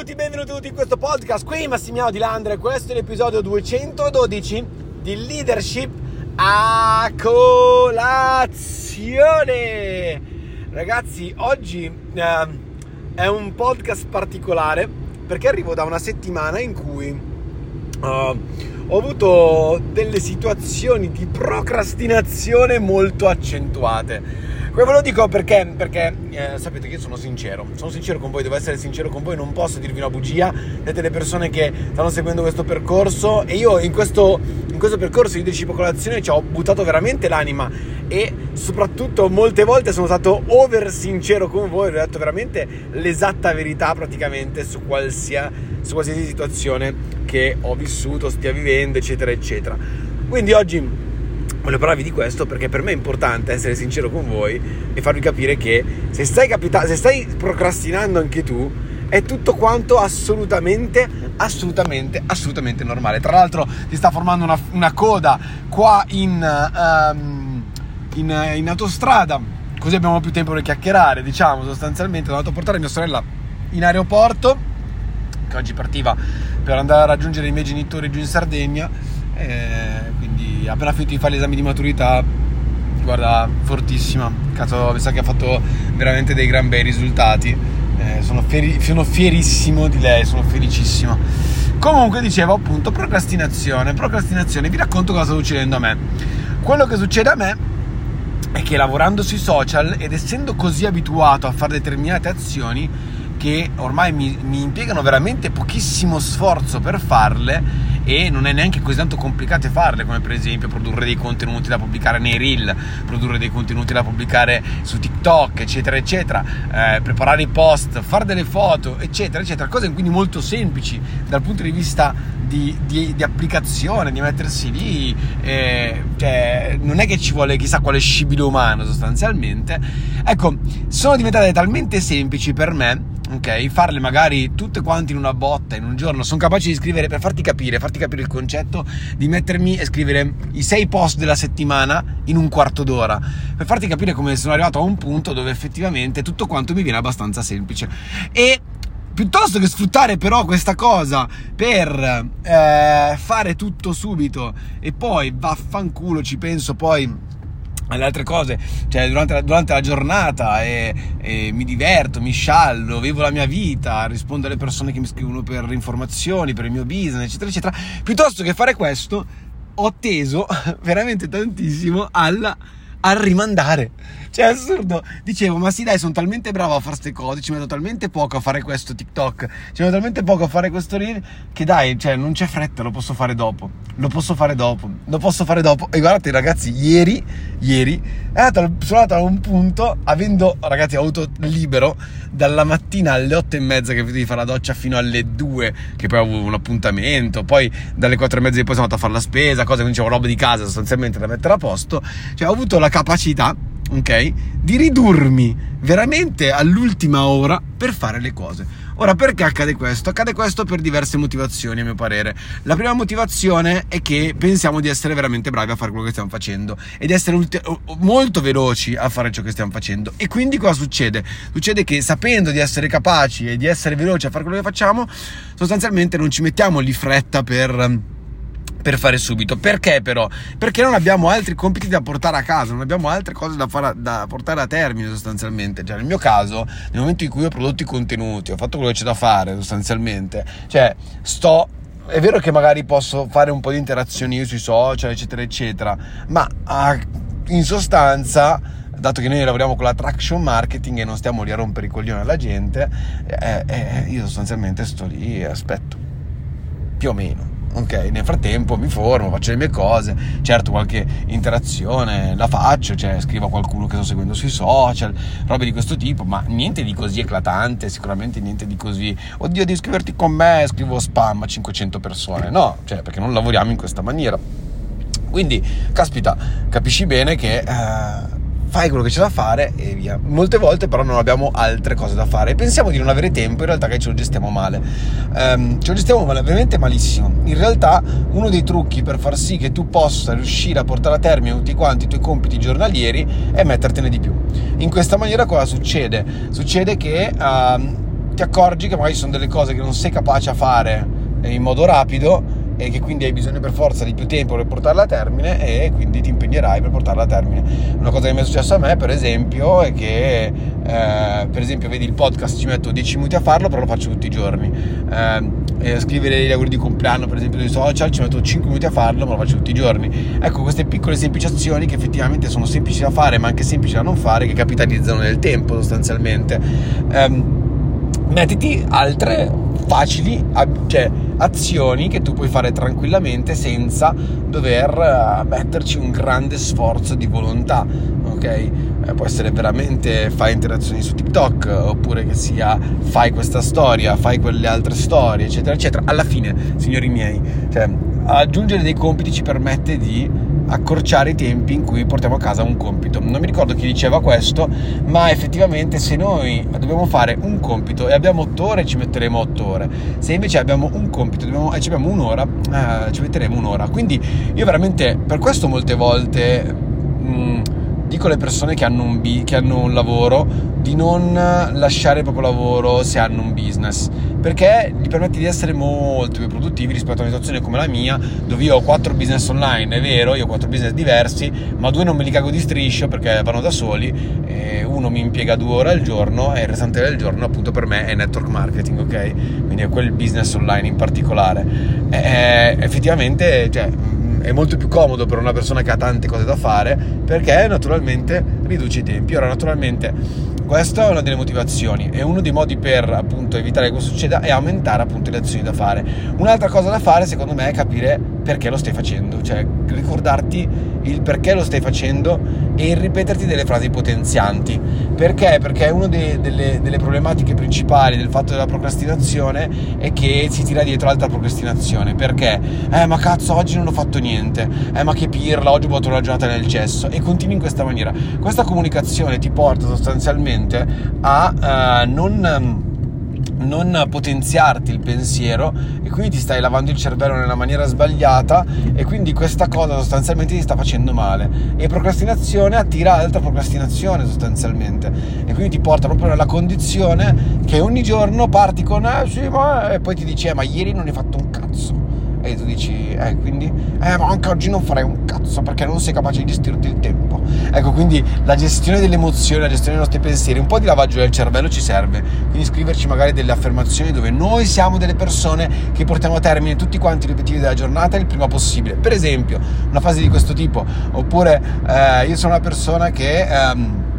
Benvenuti, benvenuti in questo podcast. Qui Massimiliano Di Landre, questo è l'episodio 212 di Leadership a colazione. Ragazzi, oggi eh, è un podcast particolare perché arrivo da una settimana in cui uh, ho avuto delle situazioni di procrastinazione molto accentuate Ve lo dico perché, perché eh, sapete che io sono sincero, sono sincero con voi, devo essere sincero con voi, non posso dirvi una bugia, siete le persone che stanno seguendo questo percorso e io in questo, in questo percorso di decipocolazione ci ho buttato veramente l'anima e soprattutto molte volte sono stato over sincero con voi, ho detto veramente l'esatta verità praticamente su, qualsia, su qualsiasi situazione che ho vissuto, stia vivendo, eccetera, eccetera. Quindi oggi voglio parlarvi di questo perché per me è importante essere sincero con voi e farvi capire che se stai, capita- se stai procrastinando anche tu è tutto quanto assolutamente, assolutamente, assolutamente normale. Tra l'altro ti sta formando una, una coda qua in, um, in, in, autostrada, così abbiamo più tempo per chiacchierare, diciamo sostanzialmente. Sono andato a portare mia sorella in aeroporto, che oggi partiva per andare a raggiungere i miei genitori giù in Sardegna. Eh, appena finito di fare l'esame di maturità, guarda, fortissima. Cazzo, mi sa che ha fatto veramente dei gran bei risultati. Eh, sono, fieri, sono fierissimo di lei, sono felicissimo. Comunque dicevo appunto procrastinazione, procrastinazione, vi racconto cosa sta succedendo a me. Quello che succede a me è che lavorando sui social ed essendo così abituato a fare determinate azioni che ormai mi, mi impiegano veramente pochissimo sforzo per farle, e non è neanche così tanto complicate farle, come per esempio produrre dei contenuti da pubblicare nei reel, produrre dei contenuti da pubblicare su TikTok, eccetera, eccetera, eh, preparare i post, fare delle foto, eccetera, eccetera, cose quindi molto semplici dal punto di vista di, di, di applicazione, di mettersi lì, eh, cioè, non è che ci vuole chissà quale scibile umano sostanzialmente. Ecco, sono diventate talmente semplici per me ok? Farle magari tutte quante in una botta in un giorno. Sono capace di scrivere per farti capire, farti capire il concetto di mettermi e scrivere i sei post della settimana in un quarto d'ora. Per farti capire come sono arrivato a un punto dove effettivamente tutto quanto mi viene abbastanza semplice. E piuttosto che sfruttare però questa cosa per eh, fare tutto subito e poi vaffanculo ci penso poi alle altre cose, cioè durante la, durante la giornata e, e, mi diverto, mi sciallo, vivo la mia vita, rispondo alle persone che mi scrivono per informazioni, per il mio business, eccetera, eccetera. Piuttosto che fare questo, ho teso veramente tantissimo alla a rimandare. Cioè, assurdo. Dicevo, ma sì, dai, sono talmente bravo a fare queste cose, ci metto talmente poco a fare questo TikTok, ci metto talmente poco a fare questo reel, che dai, cioè, non c'è fretta, lo posso fare dopo. Lo posso fare dopo. Lo posso fare dopo. E guardate, ragazzi, ieri, ieri, sono andato a un punto, avendo, ragazzi, avuto libero, dalla mattina alle otto e mezza che vedevi fare la doccia fino alle due, che poi avevo un appuntamento, poi dalle quattro e mezza di poi sono andato a fare la spesa, cose, quindi c'avevo roba di casa sostanzialmente da mettere a posto. Cioè, ho avuto la capacità ok? Di ridurmi veramente all'ultima ora per fare le cose. Ora, perché accade questo? Accade questo per diverse motivazioni, a mio parere. La prima motivazione è che pensiamo di essere veramente bravi a fare quello che stiamo facendo e di essere ulti- molto veloci a fare ciò che stiamo facendo. E quindi cosa succede? Succede che sapendo di essere capaci e di essere veloci a fare quello che facciamo, sostanzialmente non ci mettiamo lì fretta per per fare subito. Perché però? Perché non abbiamo altri compiti da portare a casa, non abbiamo altre cose da, fare, da portare a termine sostanzialmente. Cioè, nel mio caso, nel momento in cui ho prodotto i contenuti, ho fatto quello che c'è da fare sostanzialmente, cioè sto è vero che magari posso fare un po' di interazioni sui social, eccetera, eccetera, ma ah, in sostanza, dato che noi lavoriamo con la traction marketing e non stiamo lì a rompere i coglioni alla gente, eh, eh, io sostanzialmente sto lì e aspetto, più o meno ok, nel frattempo mi formo, faccio le mie cose, certo qualche interazione la faccio, cioè scrivo a qualcuno che sto seguendo sui social, robe di questo tipo, ma niente di così eclatante, sicuramente niente di così, oddio devi iscriverti con me, scrivo spam a 500 persone, no, cioè perché non lavoriamo in questa maniera. Quindi, caspita, capisci bene che... Eh, fai quello che c'è da fare e via. Molte volte però non abbiamo altre cose da fare pensiamo di non avere tempo, in realtà che ce lo gestiamo male. Um, ce lo gestiamo male, veramente malissimo. In realtà uno dei trucchi per far sì che tu possa riuscire a portare a termine tutti quanti i tuoi compiti giornalieri è mettertene di più. In questa maniera cosa succede? Succede che... Um, ti accorgi che magari ci sono delle cose che non sei capace a fare in modo rapido e che quindi hai bisogno per forza di più tempo per portarla a termine e quindi ti impegnerai per portarla a termine. Una cosa che mi è successa a me, per esempio, è che eh, per esempio vedi il podcast, ci metto 10 minuti a farlo, però lo faccio tutti i giorni. Eh, scrivere gli auguri di compleanno, per esempio, sui social, ci metto 5 minuti a farlo, ma lo faccio tutti i giorni. Ecco, queste piccole semplici azioni che effettivamente sono semplici da fare, ma anche semplici da non fare, che capitalizzano nel tempo sostanzialmente. Eh, mettiti altre facili, cioè azioni che tu puoi fare tranquillamente senza dover eh, metterci un grande sforzo di volontà, ok? Eh, può essere veramente fai interazioni su TikTok oppure che sia fai questa storia, fai quelle altre storie, eccetera, eccetera. Alla fine, signori miei, cioè aggiungere dei compiti ci permette di accorciare i tempi in cui portiamo a casa un compito. Non mi ricordo chi diceva questo, ma effettivamente se noi dobbiamo fare un compito e abbiamo 8 ore ci metteremo 8 ore, se invece abbiamo un compito e ci abbiamo un'ora, eh, ci metteremo un'ora. Quindi io veramente per questo molte volte... Mh, mm, dico alle persone che hanno, un, bi- che hanno un lavoro di non lasciare il proprio lavoro se hanno un business perché gli permette di essere molto più produttivi rispetto a una situazione come la mia dove io ho quattro business online è vero io ho quattro business diversi ma due non me li cago di striscio perché vanno da soli uno mi impiega due ore al giorno e il restante del giorno appunto per me è network marketing ok? Quindi è quel business online in particolare. E, effettivamente cioè è molto più comodo per una persona che ha tante cose da fare perché naturalmente riduce i tempi. Ora, naturalmente, questa è una delle motivazioni e uno dei modi per appunto evitare che questo succeda è aumentare appunto le azioni da fare. Un'altra cosa da fare, secondo me, è capire perché lo stai facendo, cioè ricordarti il perché lo stai facendo e ripeterti delle frasi potenzianti. Perché? Perché una delle, delle, problematiche principali del fatto della procrastinazione è che si tira dietro altra procrastinazione. Perché? Eh, ma cazzo, oggi non ho fatto niente. Eh, ma che pirla, oggi ho buttato la giornata nel cesso. E continui in questa maniera. Questa comunicazione ti porta sostanzialmente a uh, non non potenziarti il pensiero e quindi ti stai lavando il cervello nella maniera sbagliata e quindi questa cosa sostanzialmente ti sta facendo male. E procrastinazione attira altra procrastinazione sostanzialmente e quindi ti porta proprio nella condizione che ogni giorno parti con eh sì ma e poi ti dici eh ma ieri non hai fatto un cazzo e tu dici eh quindi? Eh ma anche oggi non farei un cazzo perché non sei capace di gestirti il tempo. Ecco quindi la gestione delle emozioni la gestione dei nostri pensieri un po' di lavaggio del cervello ci serve. Quindi scriverci magari delle affermazioni dove noi siamo delle persone che portiamo a termine tutti quanti i obiettivi della giornata il prima possibile. Per esempio una fase di questo tipo oppure eh, io sono una persona che ehm,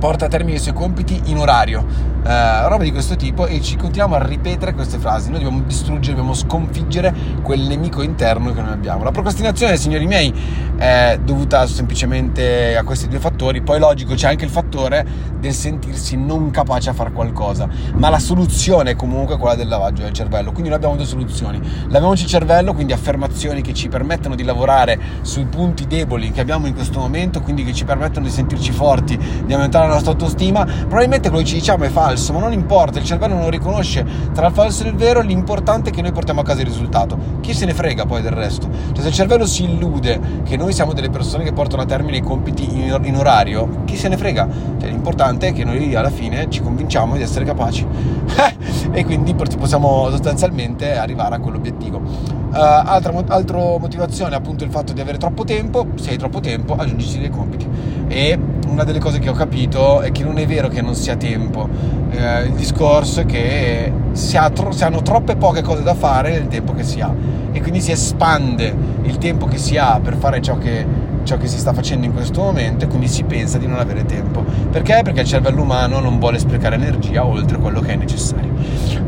porta a termine i suoi compiti in orario eh, roba di questo tipo e ci continuiamo a ripetere queste frasi. Noi dobbiamo distruggere, dobbiamo sconfiggere quel nemico interno che noi abbiamo. La procrastinazione, signori miei, è dovuta semplicemente a questi due fattori. Poi, logico, c'è anche il fattore del sentirsi non capace a fare qualcosa. Ma la soluzione è comunque quella del lavaggio del cervello. Quindi noi abbiamo due soluzioni. Laviamoci il cervello, quindi affermazioni che ci permettono di lavorare sui punti deboli che abbiamo in questo momento, quindi che ci permettono di sentirci forti, di aumentare la nostra autostima. Probabilmente quello che ci diciamo è falso ma non importa, il cervello non riconosce tra il falso e il vero, l'importante è che noi portiamo a casa il risultato. Chi se ne frega poi del resto? Cioè se il cervello si illude che noi siamo delle persone che portano a termine i compiti in, in orario, chi se ne frega? Cioè l'importante è che noi alla fine ci convinciamo di essere capaci e quindi possiamo sostanzialmente arrivare a quell'obiettivo. Uh, altra, altra motivazione è appunto il fatto di avere troppo tempo, se hai troppo tempo aggiungici dei compiti e una delle cose che ho capito è che non è vero che non sia tempo, eh, il discorso è che si, ha tro- si, hanno troppe poche cose da fare nel tempo che si ha e quindi si espande il tempo che si ha per fare ciò che, ciò che si sta facendo in questo momento e quindi si pensa di non avere tempo. Perché? Perché il cervello umano non vuole sprecare energia oltre quello che è necessario.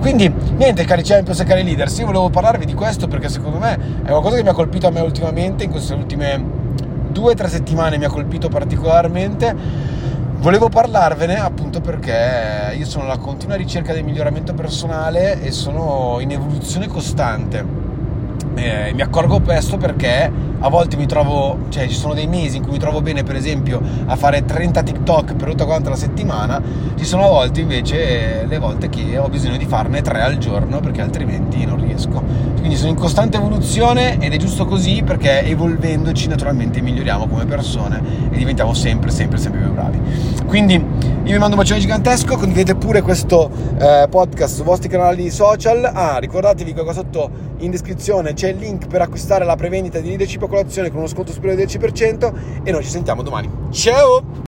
Quindi, niente, cari champions e cari leaders, io volevo parlarvi di questo perché secondo me è qualcosa che mi ha colpito a me ultimamente in queste ultime due o tre settimane mi ha colpito particolarmente. Volevo parlarvene appunto perché io sono alla continua ricerca del miglioramento personale e sono in evoluzione costante. Eh, mi accorgo questo perché a volte mi trovo, cioè ci sono dei mesi in cui mi trovo bene per esempio a fare 30 TikTok per tutta quanta la settimana, ci sono a volte invece le volte che ho bisogno di farne 3 al giorno perché altrimenti non riesco. Quindi sono in costante evoluzione ed è giusto così perché evolvendoci naturalmente miglioriamo come persone e diventiamo sempre, sempre, sempre più bravi. Quindi vi mando un bacione gigantesco, condividete pure questo eh, podcast sui vostri canali social. Ah, ricordatevi che qua sotto in descrizione c'è il link per acquistare la prevendita di Leadership a colazione con uno sconto superiore del 10% e noi ci sentiamo domani. Ciao!